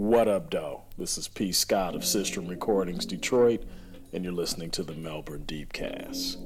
What up, doe? This is P. Scott of System Recordings Detroit, and you're listening to the Melbourne Deepcast.